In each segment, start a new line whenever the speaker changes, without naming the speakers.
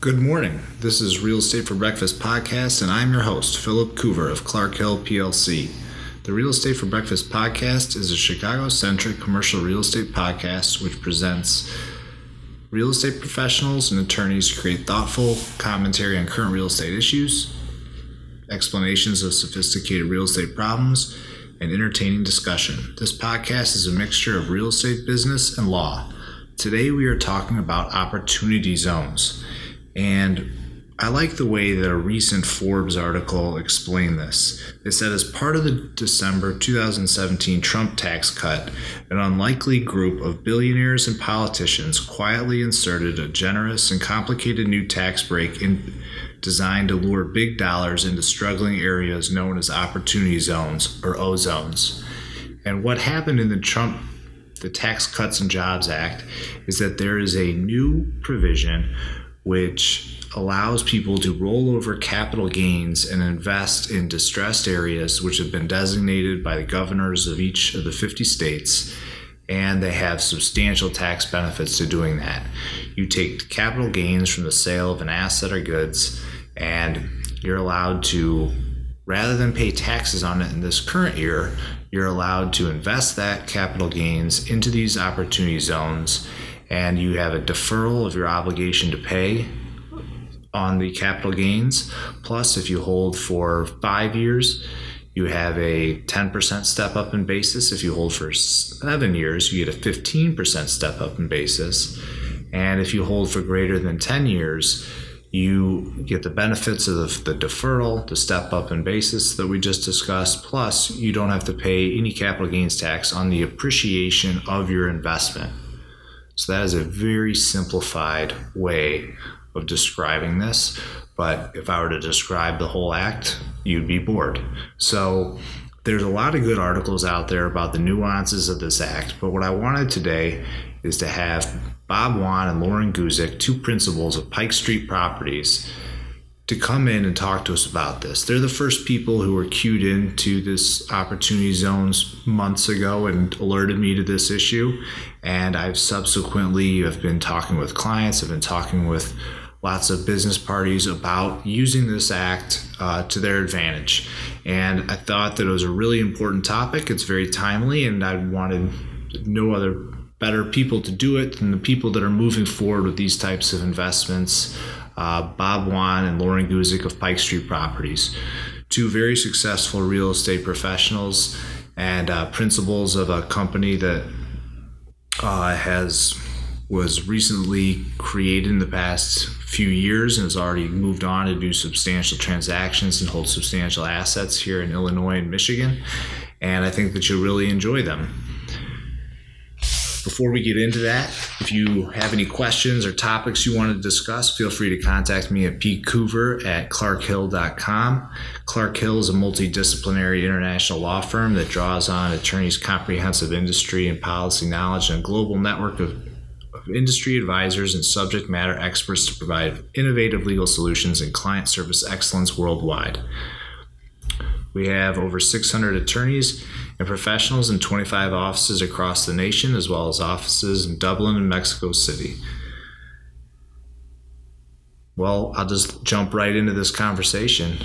Good morning. This is Real Estate for Breakfast podcast, and I'm your host, Philip Kovoor of Clark Hill PLC. The Real Estate for Breakfast podcast is a Chicago centric commercial real estate podcast which presents real estate professionals and attorneys create thoughtful commentary on current real estate issues, explanations of sophisticated real estate problems, and entertaining discussion. This podcast is a mixture of real estate business and law. Today we are talking about opportunity zones. And I like the way that a recent Forbes article explained this. They said, as part of the December 2017 Trump tax cut, an unlikely group of billionaires and politicians quietly inserted a generous and complicated new tax break in, designed to lure big dollars into struggling areas known as opportunity zones or O zones. And what happened in the Trump the Tax Cuts and Jobs Act is that there is a new provision which allows people to roll over capital gains and invest in distressed areas which have been designated by the governors of each of the 50 states and they have substantial tax benefits to doing that. You take capital gains from the sale of an asset or goods and you're allowed to rather than pay taxes on it in this current year, you're allowed to invest that capital gains into these opportunity zones and you have a deferral of your obligation to pay on the capital gains. Plus, if you hold for five years, you have a 10% step up in basis. If you hold for seven years, you get a 15% step up in basis. And if you hold for greater than 10 years, you get the benefits of the, deferral, the step up in basis that we just discussed, plus you don't have to pay any capital gains tax on the appreciation of your investment. So that is a very simplified way of describing this. But if I were to describe the whole act, you'd be bored. So there's a lot of good articles out there about the nuances of this act. But what I wanted today is to have Bob Wan and Lauren Guzik, two principals of Pike Street Properties, to come in and talk to us about this. They're the first people who were cued into this opportunity zones months ago and alerted me to this issue. And I've subsequently have been talking with clients, I've been talking with lots of business parties about using this act uh, to their advantage. And I thought that it was a really important topic. It's very timely, and I wanted no other better people to do it than the people that are moving forward with these types of investments uh, Bob Wan and Lauren Guzik of Pike Street Properties, two very successful real estate professionals and uh, principals of a company that uh, has was recently created in the past few years and has already moved on to do substantial transactions and hold substantial assets here in Illinois and Michigan. And I think that you'll really enjoy them. Before we get into that, if you have any questions or topics you want to discuss, feel free to contact me at pkovoor at clarkhill.com. Clark Hill is a multidisciplinary international law firm that draws on attorneys' comprehensive industry and policy knowledge and a global network of, of industry advisors and subject matter experts to provide innovative legal solutions and client service excellence worldwide. We have over 600 attorneys and professionals in 25 offices across the nation, as well as offices in Dublin and Mexico City. Well, I'll just jump right into this conversation.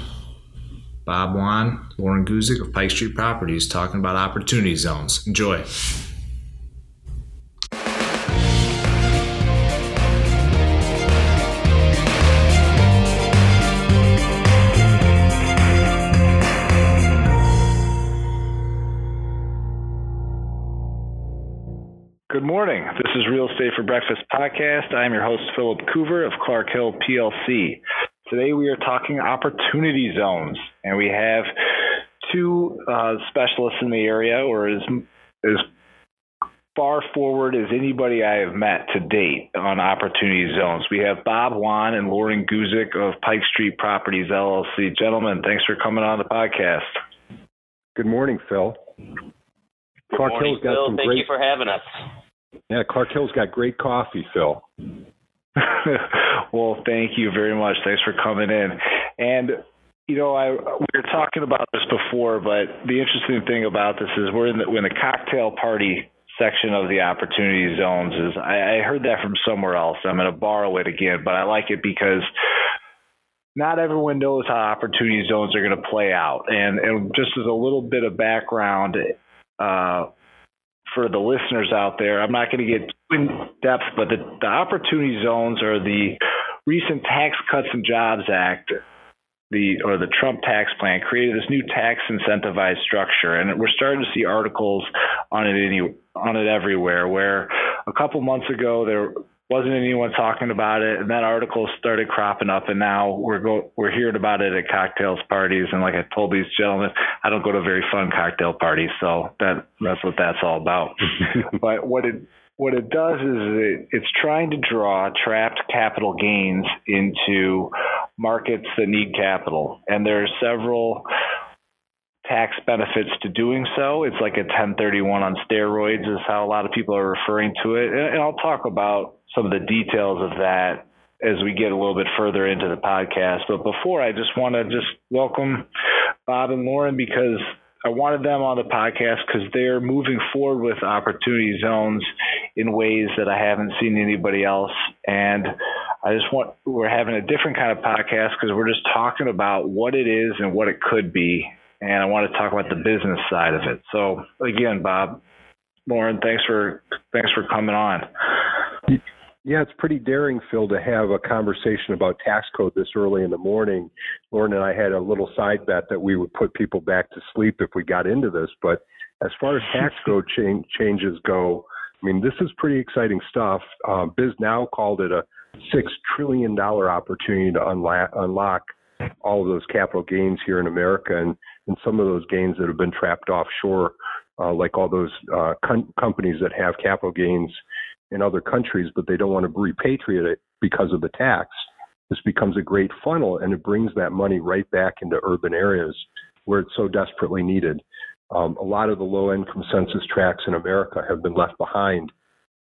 Bob Wan, Lauren Guzik of Pike Street Properties talking about opportunity zones. Enjoy.
Good morning. This is Real Estate for Breakfast podcast. I'm your host, Philip Kovoor of Clark Hill PLC. Today we are talking opportunity zones, and we have two uh, specialists in the area, or as, as far forward as anybody I have met to date on opportunity zones. We have Bob Wan and Lauren Guzik of Pike Street Properties LLC. Gentlemen, thanks for coming on the podcast.
Good morning, Phil.
Good Clark morning, Hill's got Phil. Some Thank great... you for having us.
Yeah, Clark Hill's got great coffee, Phil.
well, thank you very much. Thanks for coming in. And you know, I we were talking about this before, but the interesting thing about this is we're in the, in the cocktail party
section of the opportunity zones is I, I heard that from somewhere else. I'm going to borrow it again, but I like it because not everyone knows how opportunity zones are going to play out. And, and just as a little bit of background uh, for the listeners out there, I'm not going to get too in depth, but the, the opportunity zones are the recent Tax Cuts and Jobs Act the or the Trump tax plan created this new tax incentivized structure, and we're starting to see articles on it any on it everywhere. Where a couple months ago there wasn't anyone talking about it, and that article started cropping up, and now we're go we're hearing about it at cocktails parties. And like I told these gentlemen, I don't go to very fun cocktail parties, so that that's what that's all about. but what it what it does is it, it's trying to draw trapped capital gains into markets that need capital, and there are several tax benefits to doing so. It's like a 1031 on steroids, is how a lot of people are referring to it. And, I'll talk about some of the details of that as we get a little bit further into the podcast. But before, I just want to just welcome Bob and Lauren because I wanted them on the podcast because they're moving forward with opportunity zones in ways that I haven't seen anybody else. And I just want, we're having a different kind of podcast because we're just talking about what it is and what it could be. And I want to talk about the business side of it. So again, Bob, Lauren, thanks for, thanks for coming on.
Yeah, it's pretty daring, Phil, to have a conversation about tax code this early in the morning. Lauren and I had a little side bet that we would put people back to sleep if we got into this. But as far as tax code change, changes go, I mean, this is pretty exciting stuff. Uh, Bisnow called it a six trillion dollar opportunity to unlock, unlock all of those capital gains here in America, and, and some of those gains that have been trapped offshore, uh, like all those uh, com- companies that have capital gains in other countries, but they don't want to repatriate it because of the tax. This becomes a great funnel and it brings that money right back into urban areas where it's so desperately needed. Um, a lot of the low income census tracts in America have been left behind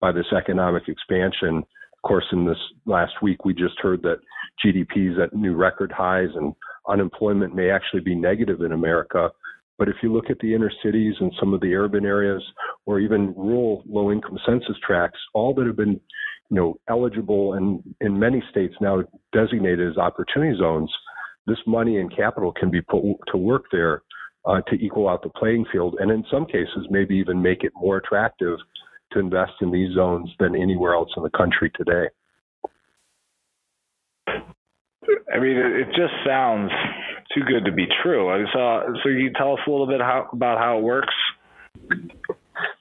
by this economic expansion. Of course, in this last week, we just heard that GDP is at new record highs and unemployment may actually be negative in America but if you look at the inner cities and some of the urban areas, or even rural low-income census tracts, all that have been, you know, eligible and in many states now designated as opportunity zones, this money and capital can be put to work there uh, to equal out the playing field, and in some cases, maybe even make it more attractive to invest in these zones than anywhere else in the country today.
I mean, it just sounds too good to be true. So, so you tell us a little bit how, about how it works.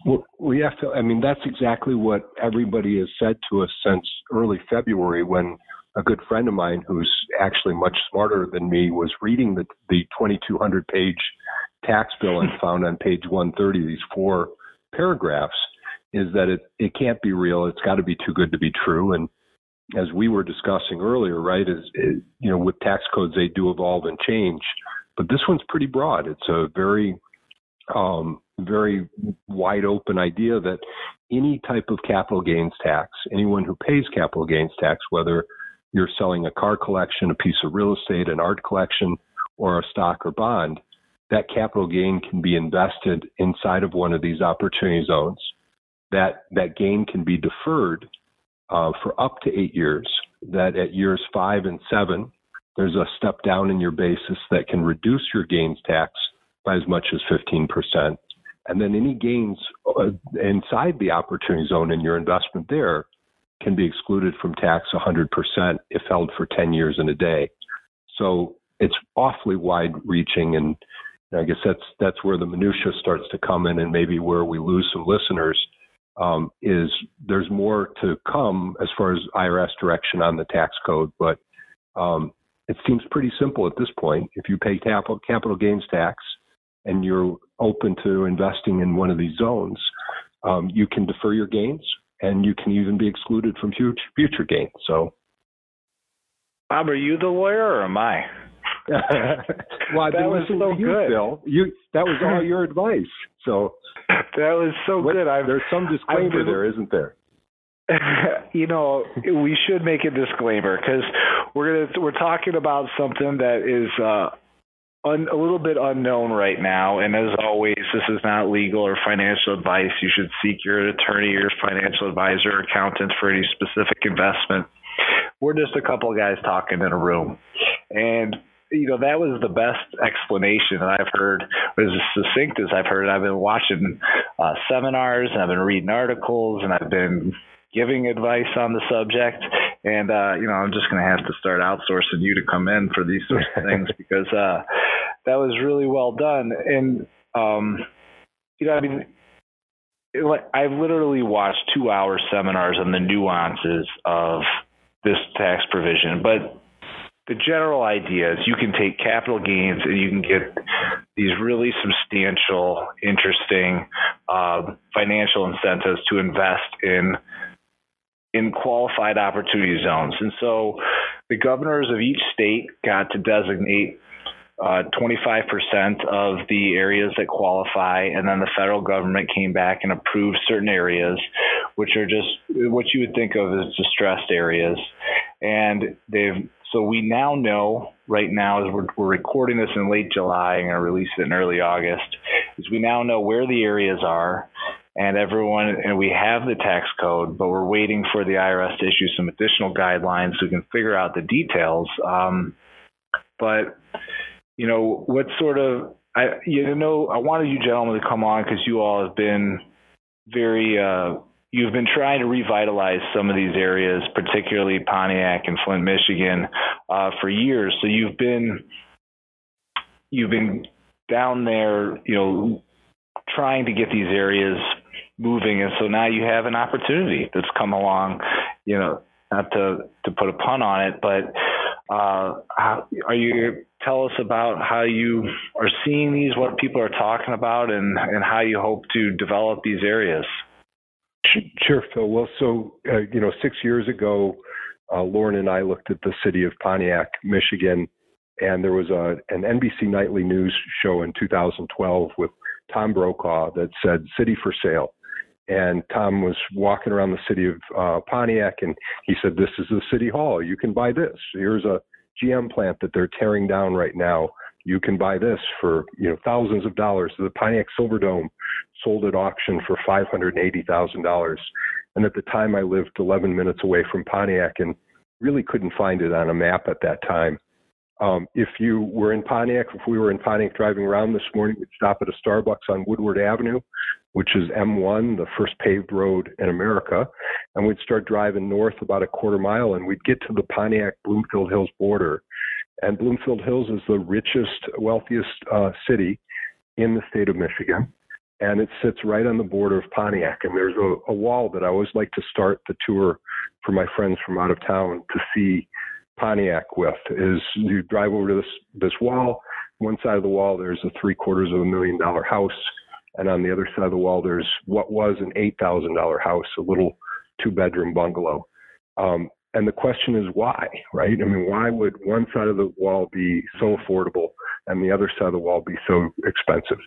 Well, we have to. I mean, that's exactly what everybody has said to us since early February, when a good friend of mine, who's actually much smarter than me, was reading the the 2,200 page tax bill and found on page 130 these four paragraphs. Is that it? It can't be real. It's got to be too good to be true. And as we were discussing earlier, right, is, is, you know, with tax codes, they do evolve and change, but this one's pretty broad. It's a very, um, very wide open idea that any type of capital gains tax, anyone who pays capital gains tax, whether you're selling a car collection, a piece of real estate, an art collection, or a stock or bond, that capital gain can be invested inside of one of these opportunity zones. That that gain can be deferred uh, for up to eight years, that at years five and seven, there's a step down in your basis that can reduce your gains tax by as much as 15%. And then any gains uh, inside the opportunity zone in your investment there can be excluded from tax 100% if held for 10 years and a day. So it's awfully wide reaching and I guess that's that's where the minutia starts to come in and maybe where we lose some listeners um, is there's more to come as far as IRS direction on the tax code, but um, it seems pretty simple at this point. If you pay capital, capital gains tax and you're open to investing in one of these zones, um, you can defer your gains and you can even be excluded from future, future gains. So,
Bob, are you the lawyer or am I?
Well, been listening so you, good. Bill. You that was all your advice. So
that was so what, good.
I've, there's some disclaimer there, isn't there?
you know, we should make a disclaimer because we're gonna we're talking about something that is uh, un, a little bit unknown right now. And as always, this is not legal or financial advice. You should seek your attorney or financial advisor or accountant for any specific investment. We're just a couple of guys talking in a room. And you know that was the best explanation that I've heard, as succinct as I've heard. I've been watching uh, seminars and I've been reading articles and I've been giving advice on the subject. And uh, you know, I'm just going to have to start outsourcing you to come in for these sorts of things because uh, that was really well done. And um, you know, I mean, I've literally watched two hour seminars on the nuances of this tax provision, but the general idea is you can take capital gains and you can get these really substantial, interesting uh, financial incentives to invest in in qualified opportunity zones. And so the governors of each state got to designate uh, 25% of the areas that qualify, and then the federal government came back and approved certain areas, which are just what you would think of as distressed areas. And they've so we now know right now as we're, we're recording this in late July and going to release it in early August, is we now know where the areas are and everyone and we have the tax code, but we're waiting for the IRS to issue some additional guidelines so we can figure out the details. Um, but you know, what sort of I you know I wanted you gentlemen to come on because you all have been very uh, you've been trying to revitalize some of these areas, particularly Pontiac and Flint, Michigan, uh, for years. So you've been you've been down there, you know, trying to get these areas moving, and so now you have an opportunity that's come along. You know, not to to put a pun on it, but uh, how, are you tell us about how you are seeing these, what people are talking about, and and how you hope to develop these areas?
Sure, Phil. Well, so uh, you know, six years ago, uh, Lauren and I looked at the city of Pontiac, Michigan, and there was a an NBC Nightly News show in 2012 with Tom Brokaw that said "City for Sale." And Tom was walking around the city of uh, Pontiac, and he said, "This is the city hall. You can buy this. Here's a GM plant that they're tearing down right now you can buy this for you know thousands of dollars. The Pontiac Silverdome sold at auction for five hundred and eighty thousand dollars, and at the time I lived eleven minutes away from Pontiac and really couldn't find it on a map at that time. Um, if you were in Pontiac, if we were in Pontiac driving around this morning, we'd stop at a Starbucks on Woodward Avenue, which is M1, the first paved road in America, and we'd start driving north about a quarter mile, and we'd get to the Pontiac Bloomfield Hills border, and Bloomfield Hills is the richest, wealthiest uh, city in the state of Michigan. And it sits right on the border of Pontiac. And there's a, a wall that I always like to start the tour for my friends from out of town to see Pontiac with is you drive over to this this wall. One side of the wall there's a three quarters of a million dollar house, and on the other side of the wall there's what was an eight thousand dollar house, a little two bedroom bungalow. Um, and the question is why, right? I mean, why would one side of the wall be so affordable and the other side of the wall be so expensive?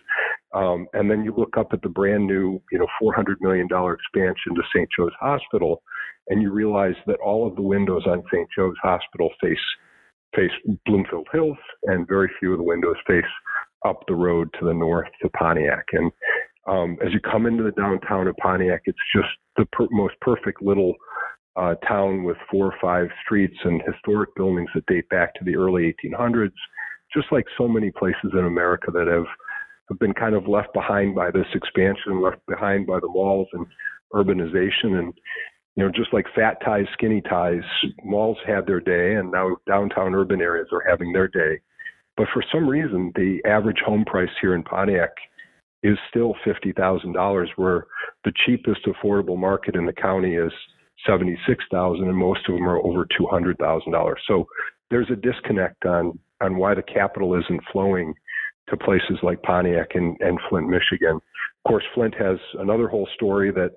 Um, and then you look up at the brand new, you know, $400 million expansion to St. Joe's Hospital, and you realize that all of the windows on St. Joe's Hospital face face Bloomfield Hills, and very few of the windows face up the road to the north to Pontiac. And um, as you come into the downtown of Pontiac, it's just the per- most perfect little uh, town with four or five streets and historic buildings that date back to the early 1800s, just like so many places in America that have, have been kind of left behind by this expansion, left behind by the malls and urbanization. And, you know, just like fat ties, skinny ties, malls had their day, and now downtown urban areas are having their day. But for some reason, the average home price here in Pontiac is still $50,000, where the cheapest affordable market in the county is 76,000 and most of them are over $200,000. So there's a disconnect on on why the capital isn't flowing to places like Pontiac and, and Flint, Michigan. Of course, Flint has another whole story that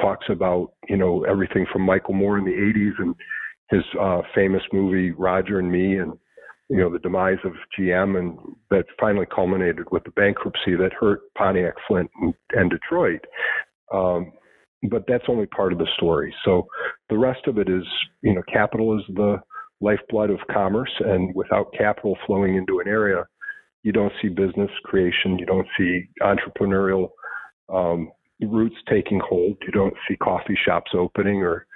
talks about, you know, everything from Michael Moore in the 80s and his uh, famous movie Roger and Me and you know the demise of GM and that finally culminated with the bankruptcy that hurt Pontiac, Flint, and, and Detroit. Um, but that's only part of the story. So the rest of it is, you know, capital is the lifeblood of commerce, and without capital flowing into an area, you don't see business creation, you don't see entrepreneurial um, roots taking hold, you don't see coffee shops opening or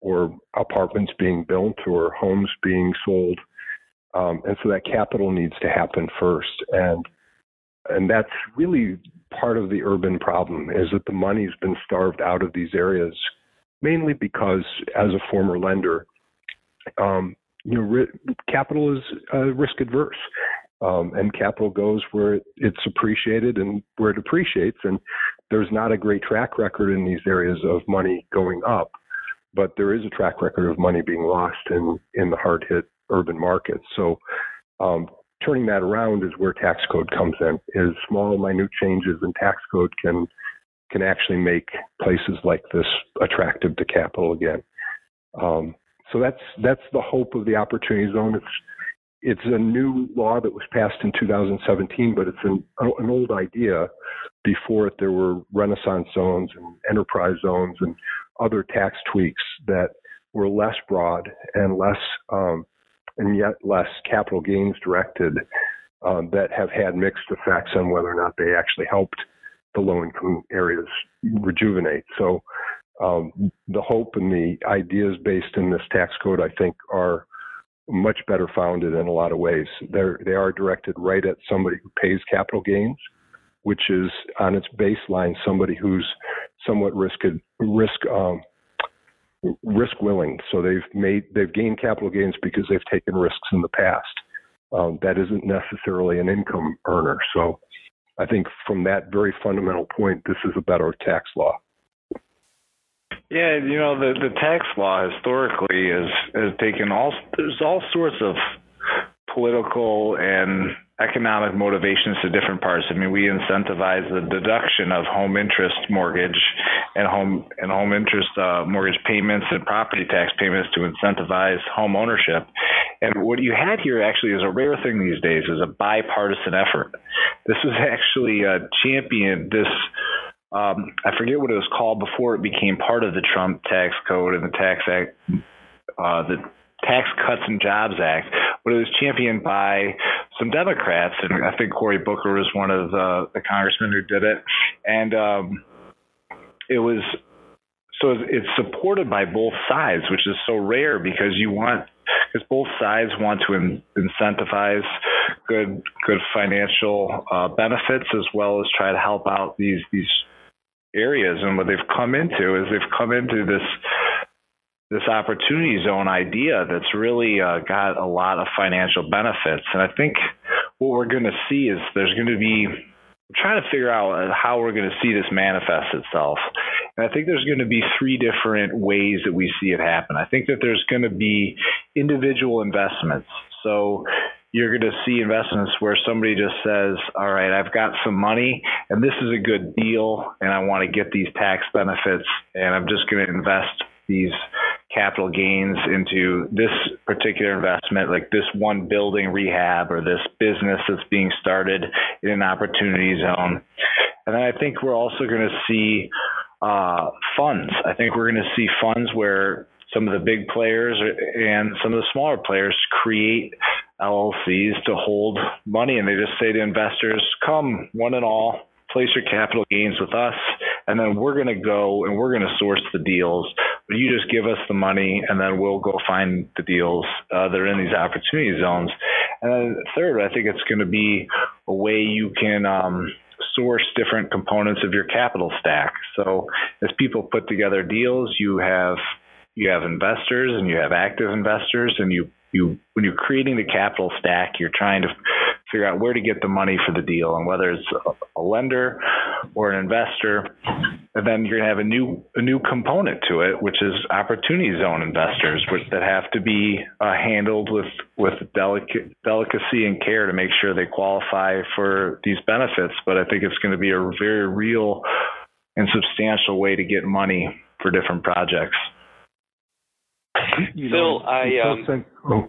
or apartments being built or homes being sold. Um, and so that capital needs to happen first. And and that's really part of the urban problem is that the money's been starved out of these areas, mainly because as a former lender, um, you know, ri- capital is uh, risk adverse. Um, and capital goes where it's appreciated and where it appreciates. And there's not a great track record in these areas of money going up but there is a track record of money being lost in in the hard hit urban markets. So um, turning that around is where tax code comes in. Is small, minute changes in tax code can can actually make places like this attractive to capital again. Um, so that's that's the hope of the opportunity zone. It's it's a new law that was passed in 2017, but it's an, an old idea. Before it, there were renaissance zones and enterprise zones and other tax tweaks that were less broad and less um, and yet less capital gains directed um, that have had mixed effects on whether or not they actually helped the low income areas rejuvenate. So um, the hope and the ideas based in this tax code, I think, are much better founded in a lot of ways. They're, they are directed right at somebody who pays capital gains, which is on its baseline somebody who's somewhat risk risk um, risk willing. So they've made they've gained capital gains because they've taken risks in the past. Um, that isn't necessarily an income earner. So I think from that very fundamental point, this is a better tax law.
Yeah, you know the the tax law historically has has taken all there's all sorts of political and economic motivations to different parts. I mean, we incentivize the deduction of home interest mortgage and home and home interest uh, mortgage payments and property tax payments to incentivize home ownership. And what you had here actually is a rare thing these days is a bipartisan effort. This was actually a champion this um, I forget what it was called before it became part of the Trump tax code and the tax act uh, Tax Cuts and Jobs Act, but it was championed by some Democrats, and I think Cory Booker was one of the, the congressmen who did it, and um, it was so it's supported by both sides, which is so rare because you want because both sides want to in, incentivize good good financial uh, benefits as well as try to help out these these areas. And what they've come into is they've come into this this opportunity zone idea that's really uh, got a lot of financial benefits. And I think what we're going to see is there's going to be trying to figure out how we're going to see this manifest itself. And I think there's going to be three different ways that we see it happen. I think that there's going to be individual investments. So you're going to see investments where somebody just says, All right, I've got some money and this is a good deal and I want to get these tax benefits and I'm just going to invest these capital gains into this particular investment, like this one building rehab or this business that's being started in an opportunity zone. And then I think we're also going to see uh, funds. I think we're going to see funds where some of the big players and some of the smaller players create LLCs to hold money, and they just say to investors, "Come, one and all, place your capital gains with us, and then we're going to go and we're going to source the deals. But you just give us the money, and then we'll go find the deals uh, that are in these opportunity zones. And then third, I think it's going to be a way you can um, source different components of your capital stack. So as people put together deals, you have you have investors and you have active investors, and you you when you're creating the capital stack, you're trying to figure out where to get the money for the deal and whether it's a lender or an investor. And then you're going to have a new a new component to it, which is opportunity zone investors, which that have to be uh, handled with with delicate, delicacy and care to make sure they qualify for these benefits. But I think it's going to be a very real and substantial way to get money for different projects.
You know, Phil, I um, oh.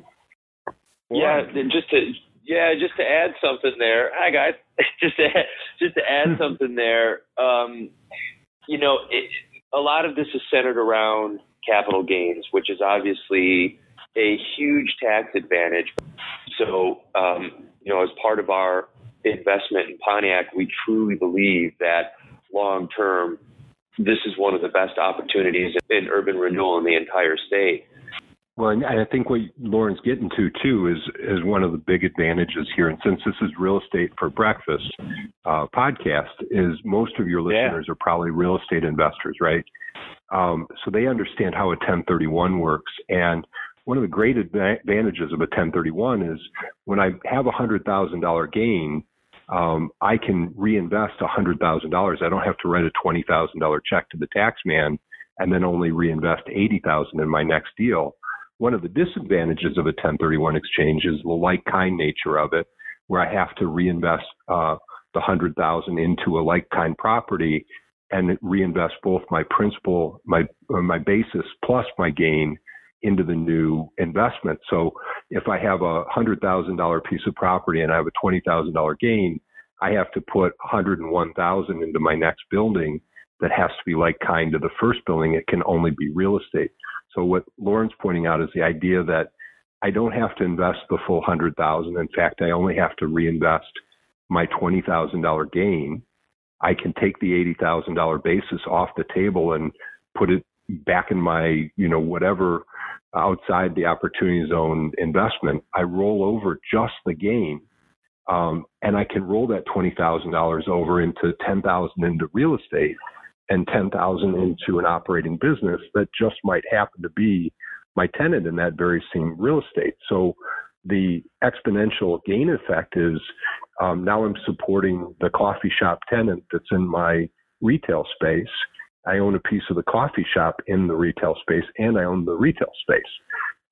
yeah, just to yeah, just to add something there. Hi guys, just to add, just to add something there. Um, you know, it, a lot of this is centered around capital gains, which is obviously a huge tax advantage. So, um, you know, as part of our investment in Pontiac, we truly believe that long term, this is one of the best opportunities in urban renewal in the entire state.
Well, and I think what Lauren's getting to too is is one of the big advantages here. And since this is real estate for breakfast uh, podcast, is most of your listeners yeah. are probably real estate investors, right? Um, so they understand how a 1031 works. And one of the great advantages of a 1031 is when I have a hundred thousand dollar gain, um, I can reinvest a hundred thousand dollars. I don't have to write a twenty thousand dollar check to the tax man and then only reinvest eighty thousand in my next deal. One of the disadvantages of a 1031 exchange is the like kind nature of it, where I have to reinvest uh, the hundred thousand into a like kind property and reinvest both my principal, my uh, my basis plus my gain into the new investment. So if I have a hundred thousand dollar piece of property and I have a twenty thousand dollar gain, I have to put hundred and one thousand into my next building that has to be like kind to the first building. It can only be real estate. So what Lauren's pointing out is the idea that I don't have to invest the full hundred thousand. In fact, I only have to reinvest my twenty thousand dollar gain. I can take the eighty thousand dollar basis off the table and put it back in my, you know, whatever outside the opportunity zone investment. I roll over just the gain. Um, and I can roll that twenty thousand dollars over into ten thousand into real estate and 10,000 into an operating business that just might happen to be my tenant in that very same real estate. So the exponential gain effect is um, now I'm supporting the coffee shop tenant that's in my retail space. I own a piece of the coffee shop in the retail space and I own the retail space.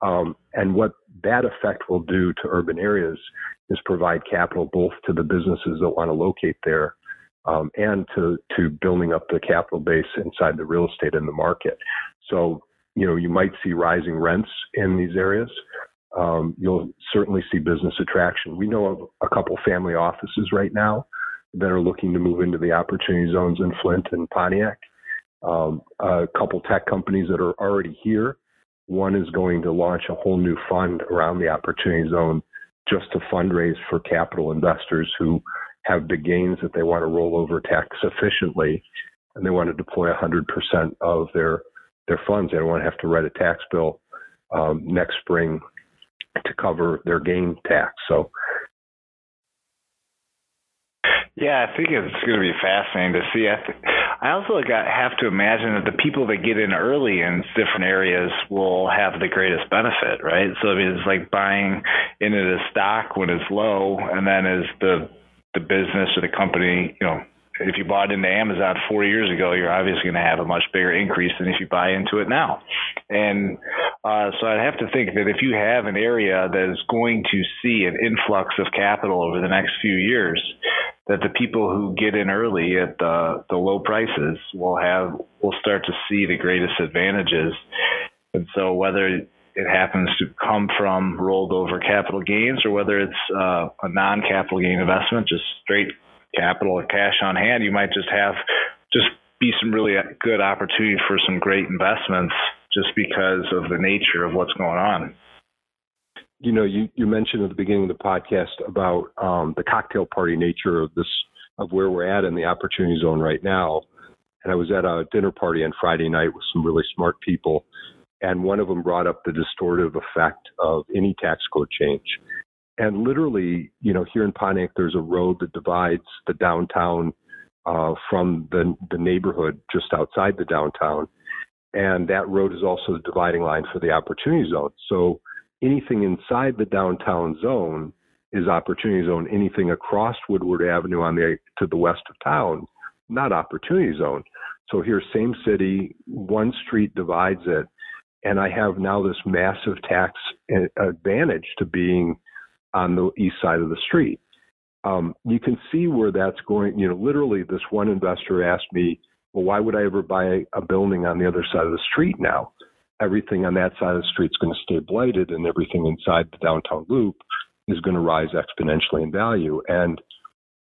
Um, and what that effect will do to urban areas is provide capital both to the businesses that want to locate there um, and to to building up the capital base inside the real estate in the market. So you know you might see rising rents in these areas. Um, you'll certainly see business attraction. We know of a couple family offices right now that are looking to move into the opportunity zones in Flint and Pontiac. Um, a couple tech companies that are already here. One is going to launch a whole new fund around the opportunity zone just to fundraise for capital investors who have big gains that they want to roll over tax efficiently, and they want to deploy 100% of their their funds. They don't want to have to write a tax bill um, next spring to cover their gain tax. So.
Yeah, I think it's going to be fascinating to see. I, th- I also got, have to imagine that the people that get in early in different areas will have the greatest benefit, right? So I mean, it's like buying into the stock when it's low, and then as the the business or the company, you know, if you bought into Amazon four years ago, you're obviously going to have a much bigger increase than if you buy into it now. And uh, so I'd have to think that if you have an area that is going to see an influx of capital over the next few years, that the people who get in early at the, the low prices will have will start to see the greatest advantages. And so whether it happens to come from rolled over capital gains or whether it's uh, a non capital gain investment, just straight capital or cash on hand, you might just have just be some really good opportunity for some great investments just because of the nature of what's going on.
You know, you, you mentioned at the beginning of the podcast about um, the cocktail party nature of this, of where we're at in the opportunity zone right now. And I was at a dinner party on Friday night with some really smart people and one of them brought up the distortive effect of any tax code change. And literally, you know, here in Pontiac, there's a road that divides the downtown uh, from the, the neighborhood just outside the downtown. And that road is also the dividing line for the opportunity zone. So anything inside the downtown zone is opportunity zone. Anything across Woodward Avenue on the to the west of town, not opportunity zone. So here, same city, one street divides it, and I have now this massive tax advantage to being on the east side of the street. Um, you can see where that's going. You know, literally, this one investor asked me, "Well, why would I ever buy a building on the other side of the street now? Everything on that side of the street is going to stay blighted, and everything inside the downtown loop is going to rise exponentially in value." And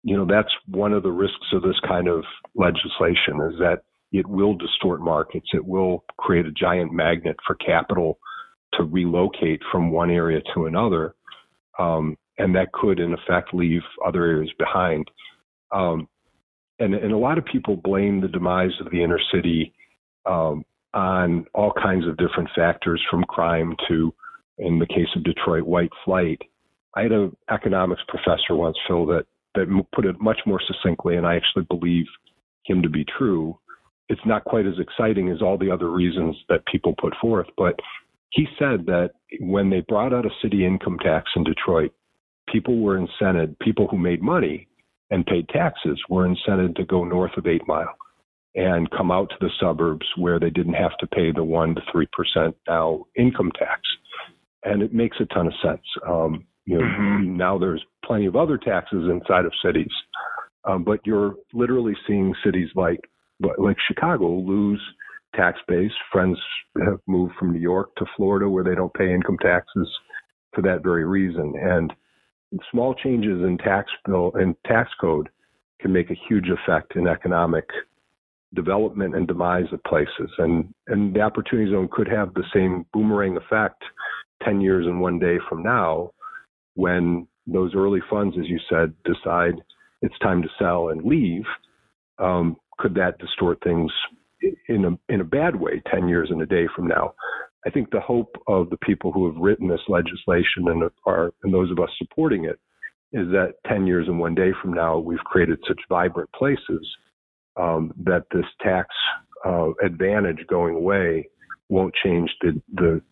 you know, that's one of the risks of this kind of legislation is that it will distort markets. It will create a giant magnet for capital to relocate from one area to another. Um, and that could, in effect, leave other areas behind. Um, and, and a lot of people blame the demise of the inner city um, on all kinds of different factors, from crime to, in the case of Detroit, white flight. I had an economics professor once, Phil, that that put it much more succinctly, and I actually believe him to be true. It's not quite as exciting as all the other reasons that people put forth, but he said that when they brought out a city income tax in Detroit, people were incented, people who made money and paid taxes were incented to go north of Eight Mile and come out to the suburbs where they didn't have to pay the one to three percent now income tax, and it makes a ton of sense. Um, you know, mm-hmm. now there's plenty of other taxes inside of cities, um, but you're literally seeing cities like like Chicago lose tax base. Friends have moved from New York to Florida where they don't pay income taxes for that very reason, and small changes in tax bill and tax code can make a huge effect in economic development and demise of places. And and the opportunity zone could have the same boomerang effect 10 years and one day from now when those early funds, as you said, decide it's time to sell and leave. Um, could that distort things in a in a bad way 10 years and a day from now? I think the hope of the people who have written this legislation and are and those of us supporting it is that 10 years and one day from now we've created such vibrant places um, that this tax uh, advantage going away won't change the, the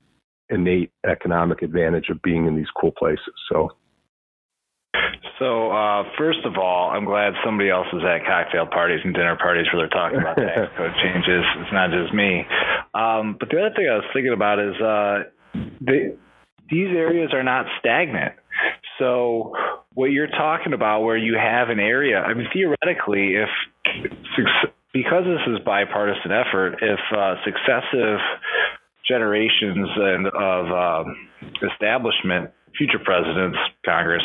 innate economic advantage of being in these cool places. So.
So, uh, first of all, I'm glad somebody else is at cocktail parties and dinner parties where they're talking about tax code changes. It's not just me. Um, but the other thing I was thinking about is uh, they, these areas are not stagnant. So, what you're talking about, where you have an area, I mean, theoretically, if because this is bipartisan effort, if uh, successive generations and of um, establishment, future presidents, Congress,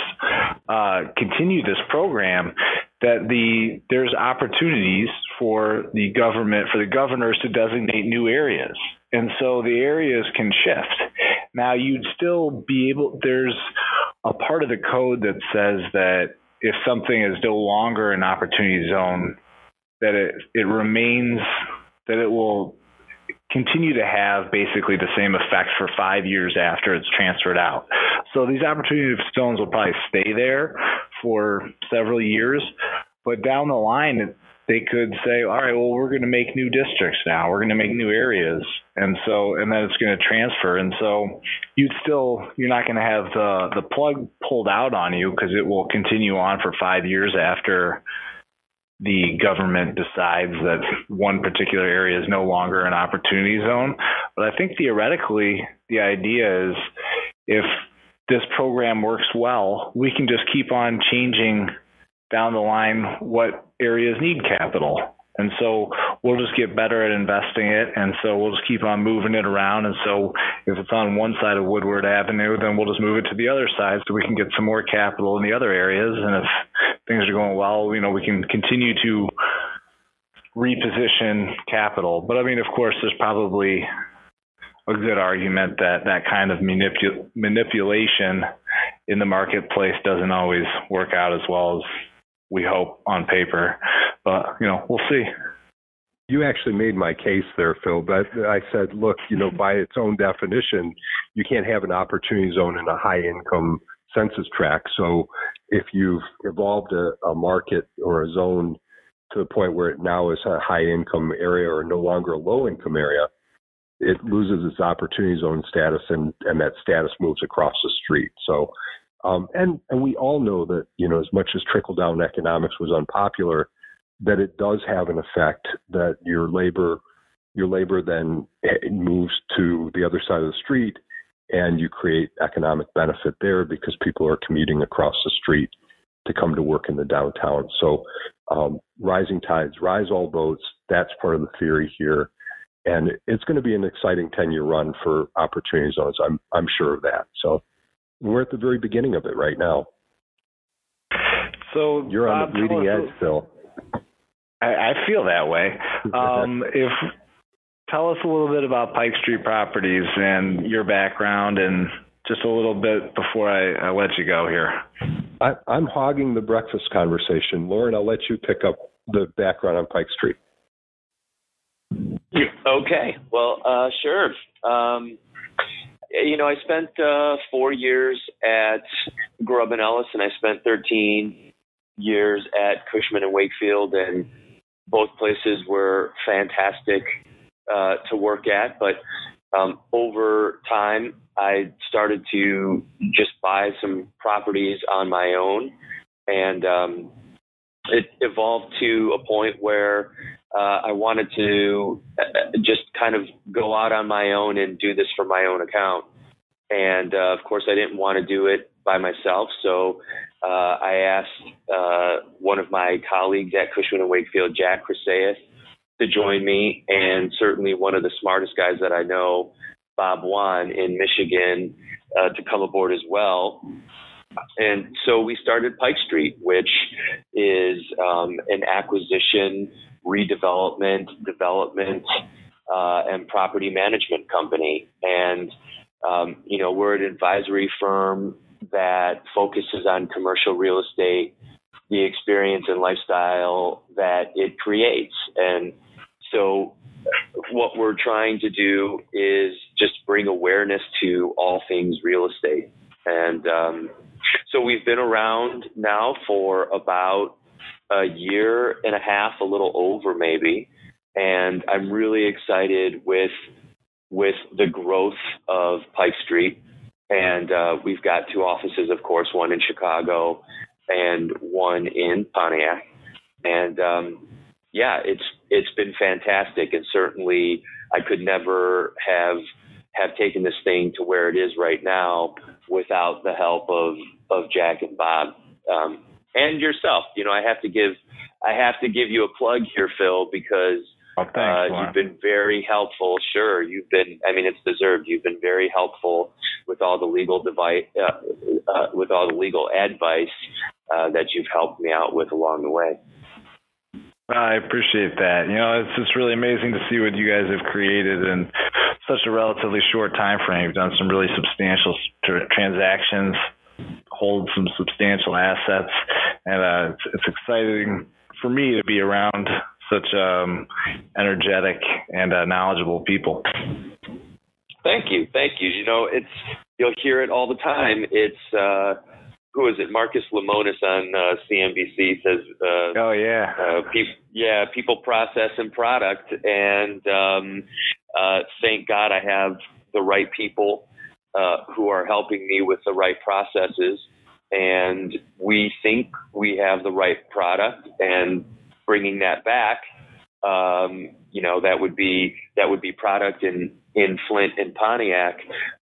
uh, continue this program, that the there's opportunities for the government for the governors to designate new areas, and so the areas can shift. Now you'd still be able. There's a part of the code that says that if something is no longer an opportunity zone that it it remains that it will continue to have basically the same effect for five years after it's transferred out. So these opportunity zones will probably stay there for several years, but down the line they could say, all right, well, we're going to make new districts now. We're going to make new areas. And so, and then it's going to transfer. And so you'd still, you're not going to have the, the plug pulled out on you because it will continue on for five years after the government decides that one particular area is no longer an opportunity zone. But I think theoretically, the idea is if this program works well, we can just keep on changing down the line what areas need capital. And so we'll just get better at investing it. And so we'll just keep on moving it around. And so if it's on one side of Woodward Avenue, then we'll just move it to the other side so we can get some more capital in the other areas. And if things are going well, you know, we can continue to reposition capital. But I mean, of course, there's probably a good argument that that kind of manipu- manipulation in the marketplace doesn't always work out as well as we hope on paper. But you know, we'll see.
You actually made my case there, Phil. But I said, look, you know, by its own definition, you can't have an opportunity zone in a high income census tract. So if you've evolved a, a market or a zone to the point where it now is a high income area or no longer a low income area, it loses its opportunity zone status and, and that status moves across the street. So um, and and we all know that you know as much as trickle down economics was unpopular, that it does have an effect that your labor your labor then moves to the other side of the street and you create economic benefit there because people are commuting across the street to come to work in the downtown. So um, rising tides rise all boats. That's part of the theory here. And it's going to be an exciting 10 year run for opportunity zones. I'm, I'm sure of that. So we're at the very beginning of it right now.
So
you're on the bleeding edge, Phil.
I, I feel that way. Um, if tell us a little bit about Pike Street Properties and your background and just a little bit before I, I let you go here.
I, I'm hogging the breakfast conversation. Lauren, I'll let you pick up the background on Pike Street.
Okay. Well, uh, sure. Um, you know, I spent uh, four years at Grubb and Ellis, and I spent 13 years at Cushman and Wakefield, and both places were fantastic uh, to work at. But um, over time, I started to just buy some properties on my own, and um, it evolved to a point where uh, I wanted to uh, just kind of go out on my own and do this for my own account. And uh, of course, I didn't want to do it by myself, so uh, I asked uh, one of my colleagues at Cushman and Wakefield, Jack Chrysaeus, to join me, and certainly one of the smartest guys that I know, Bob Wan in Michigan, uh, to come aboard as well. And so we started Pike Street, which is um, an acquisition, redevelopment, development, uh, and property management company. And, um, you know, we're an advisory firm that focuses on commercial real estate, the experience and lifestyle that it creates. And so what we're trying to do is just bring awareness to all things real estate. And um, so we've been around now for about a year and a half, a little over maybe. And I'm really excited with with the growth of Pike Street. And uh, we've got two offices, of course, one in Chicago and one in Pontiac. And um, yeah, it's it's been fantastic, and certainly I could never have have taken this thing to where it is right now without the help of of Jack and Bob um, and yourself. You know, I have to give I have to give you a plug here, Phil, because
oh, thanks,
uh, you've been very helpful. Sure, you've been. I mean, it's deserved. You've been very helpful with all the legal device, uh, uh, with all the legal advice uh, that you've helped me out with along the way.
I appreciate that. You know, it's just really amazing to see what you guys have created in such a relatively short time frame. You've done some really substantial tr- transactions, hold some substantial assets, and uh, it's, it's exciting for me to be around such um, energetic and uh, knowledgeable people.
Thank you, thank you. You know, it's you'll hear it all the time. It's uh, who is it? Marcus Lemonis on uh, CNBC says, uh,
"Oh yeah,
uh, pe- yeah, people, process, and product." And um, uh, thank God I have the right people uh, who are helping me with the right processes, and we think we have the right product, and bringing that back. Um, you know that would be that would be product in in Flint and Pontiac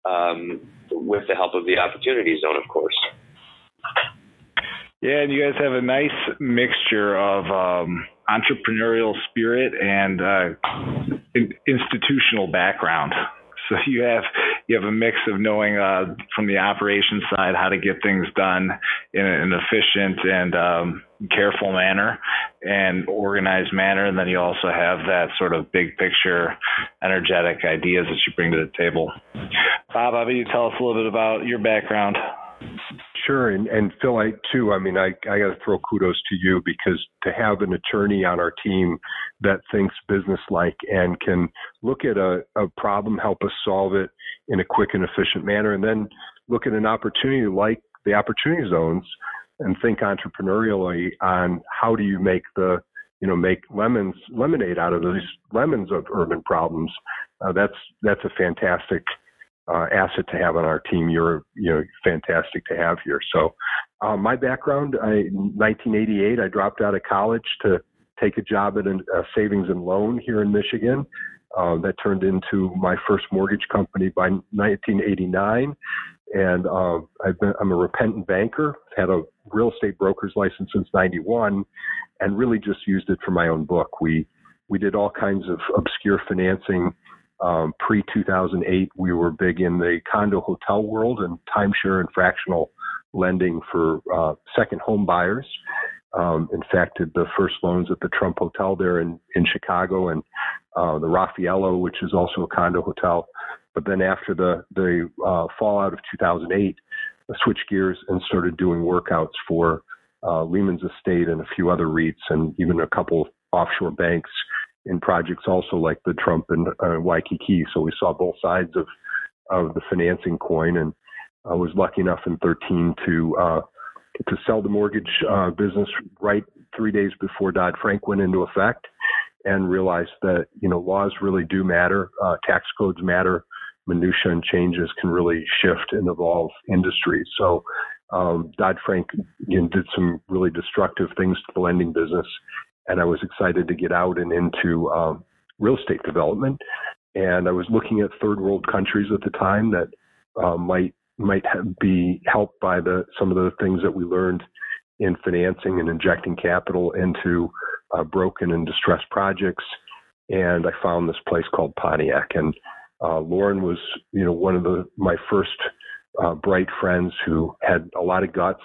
um, with the help of the Opportunity Zone, of course.
Yeah, and you guys have a nice mixture of um, entrepreneurial spirit and uh, in, institutional background. So you have you have a mix of knowing uh, from the operations side how to get things done in an efficient and um, careful manner and organized manner, and then you also have that sort of big picture, energetic ideas that you bring to the table. Bob, how about you tell us a little bit about your background?
Sure, and and Phil, I too. I mean, I I got to throw kudos to you because to have an attorney on our team that thinks business like and can look at a, a problem, help us solve it in a quick and efficient manner, and then look at an opportunity like the opportunity zones and think entrepreneurially on how do you make the you know make lemons lemonade out of these lemons of urban problems. Uh, that's that's a fantastic uh, asset to have on our team. You're you know fantastic to have here. So uh, my background, I, 1988, I dropped out of college to take a job at a, a savings and loan here in Michigan. Uh, that turned into my first mortgage company by 1989, and uh, I've been I'm a repentant banker. Had a real estate broker's license since '91, and really just used it for my own book. We we did all kinds of obscure financing um, Pre 2008, we were big in the condo hotel world and timeshare and fractional lending for uh, second home buyers. Um, in fact, did the first loans at the Trump Hotel there in, in Chicago and uh, the Raffaello, which is also a condo hotel. But then after the, the uh, fallout of 2008, I switched gears and started doing workouts for uh, Lehman's Estate and a few other REITs and even a couple offshore banks in projects also like the Trump and uh, Waikiki. So we saw both sides of, of the financing coin and I was lucky enough in 13 to uh, to sell the mortgage uh, business right three days before Dodd Frank went into effect, and realized that you know laws really do matter, uh, tax codes matter, minutia and changes can really shift and evolve industries. So um, Dodd Frank you know, did some really destructive things to the lending business, and I was excited to get out and into um, real estate development. And I was looking at third world countries at the time that uh, might might be helped by the some of the things that we learned in financing and injecting capital into uh, broken and distressed projects. And I found this place called Pontiac, and uh, Lauren was, you know, one of the my first uh, bright friends who had a lot of guts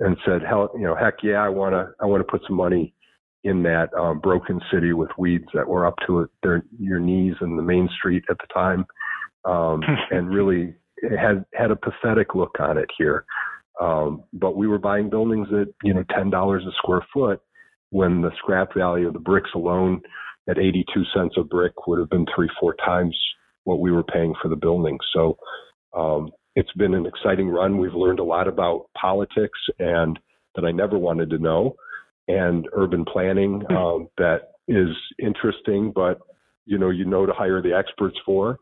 and said, "Hell, you know, heck yeah, I want to, I want to put some money in that um, broken city with weeds that were up to their your knees in the main street at the time, um, and really had had a pathetic look on it here. Um, but we were buying buildings at you know ten dollars a square foot when the scrap value of the bricks alone at 82 cents a brick would have been three four times what we were paying for the building. So um, it's been an exciting run. We've learned a lot about politics and that I never wanted to know, and urban planning hmm. um, that is interesting, but you know you know to hire the experts for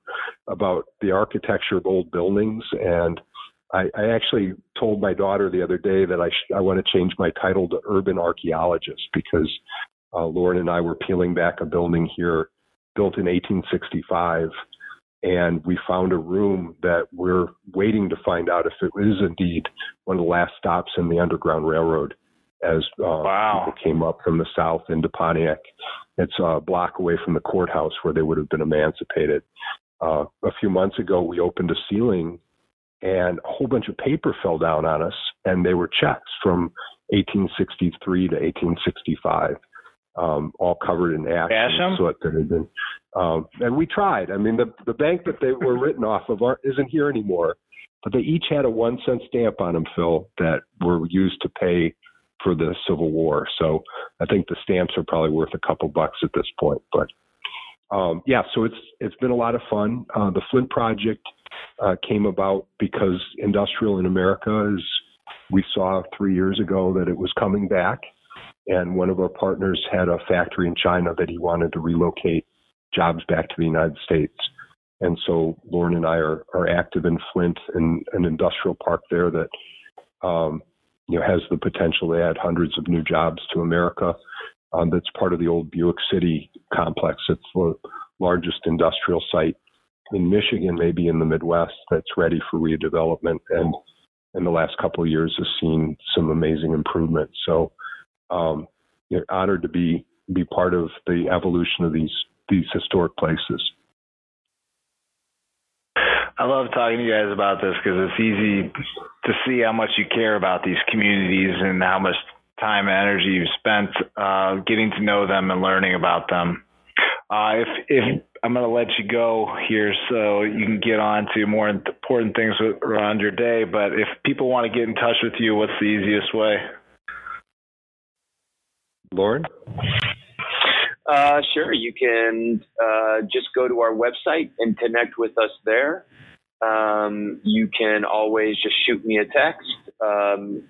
about the architecture of old buildings. And I, I actually told my daughter the other day that I sh- I want to change my title to urban archaeologist because uh, Lauren and I were peeling back a building here built in 1865 and we found a room that we're waiting to find out if it is indeed one of the last stops in the Underground Railroad as uh, wow. people came up from the south into Pontiac. It's a block away from the courthouse where they would have been emancipated. Uh, a few months ago, we opened a ceiling and a whole bunch of paper fell down on us, and they were checks from 1863 to 1865, um, all covered in ash and soot that had been. Um, and we tried. I mean, the the bank that they were written off of aren't, isn't here anymore, but they each had a one cent stamp on them, Phil, that were used to pay for the Civil War. So I think the stamps are probably worth a couple bucks at this point. But um, yeah, so it's it's been a lot of fun. Uh, the Flint project uh, came about because industrial in America is we saw three years ago that it was coming back, and one of our partners had a factory in China that he wanted to relocate jobs back to the United States. And so Lauren and I are, are active in Flint and an industrial park there that um, you know, has the potential to add hundreds of new jobs to America. Um, that's part of the old Buick City complex. It's the largest industrial site in Michigan, maybe in the Midwest, that's ready for redevelopment. And in the last couple of years, has seen some amazing improvement. So, um, you're honored to be be part of the evolution of these these historic places.
I love talking to you guys about this because it's easy to see how much you care about these communities and how much time and energy you've spent uh, getting to know them and learning about them. Uh, if if I'm going to let you go here so you can get on to more important things around your day, but if people want to get in touch with you, what's the easiest way?
Lauren?
Uh, sure. You can uh, just go to our website and connect with us there. Um, you can always just shoot me a text. Um,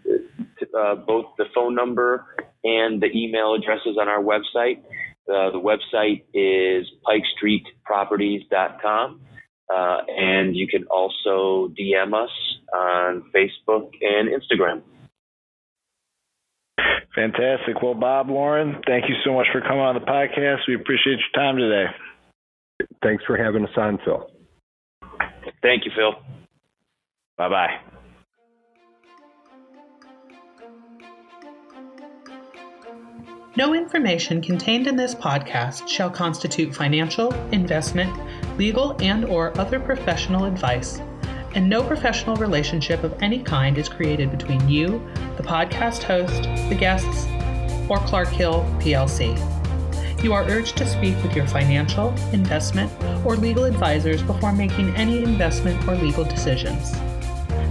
uh, both the phone number and the email addresses on our website. Uh, the website is pikestreetproperties.com. Uh, and you can also DM us on Facebook and Instagram.
Fantastic. Well, Bob, Lauren, thank you so much for coming on the podcast. We appreciate your time today.
Thanks for having us on, Phil.
Thank you, Phil.
Bye bye.
No information contained in this podcast shall constitute financial, investment, legal, and or other professional advice, and no professional relationship of any kind is created between you, the podcast host, the guests, or Clark Hill PLC. You are urged to speak with your financial, investment, or legal advisors before making any investment or legal decisions.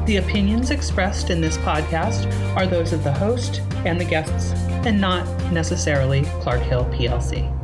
The opinions expressed in this podcast are those of the host and the guests, and not necessarily Clark Hill PLC.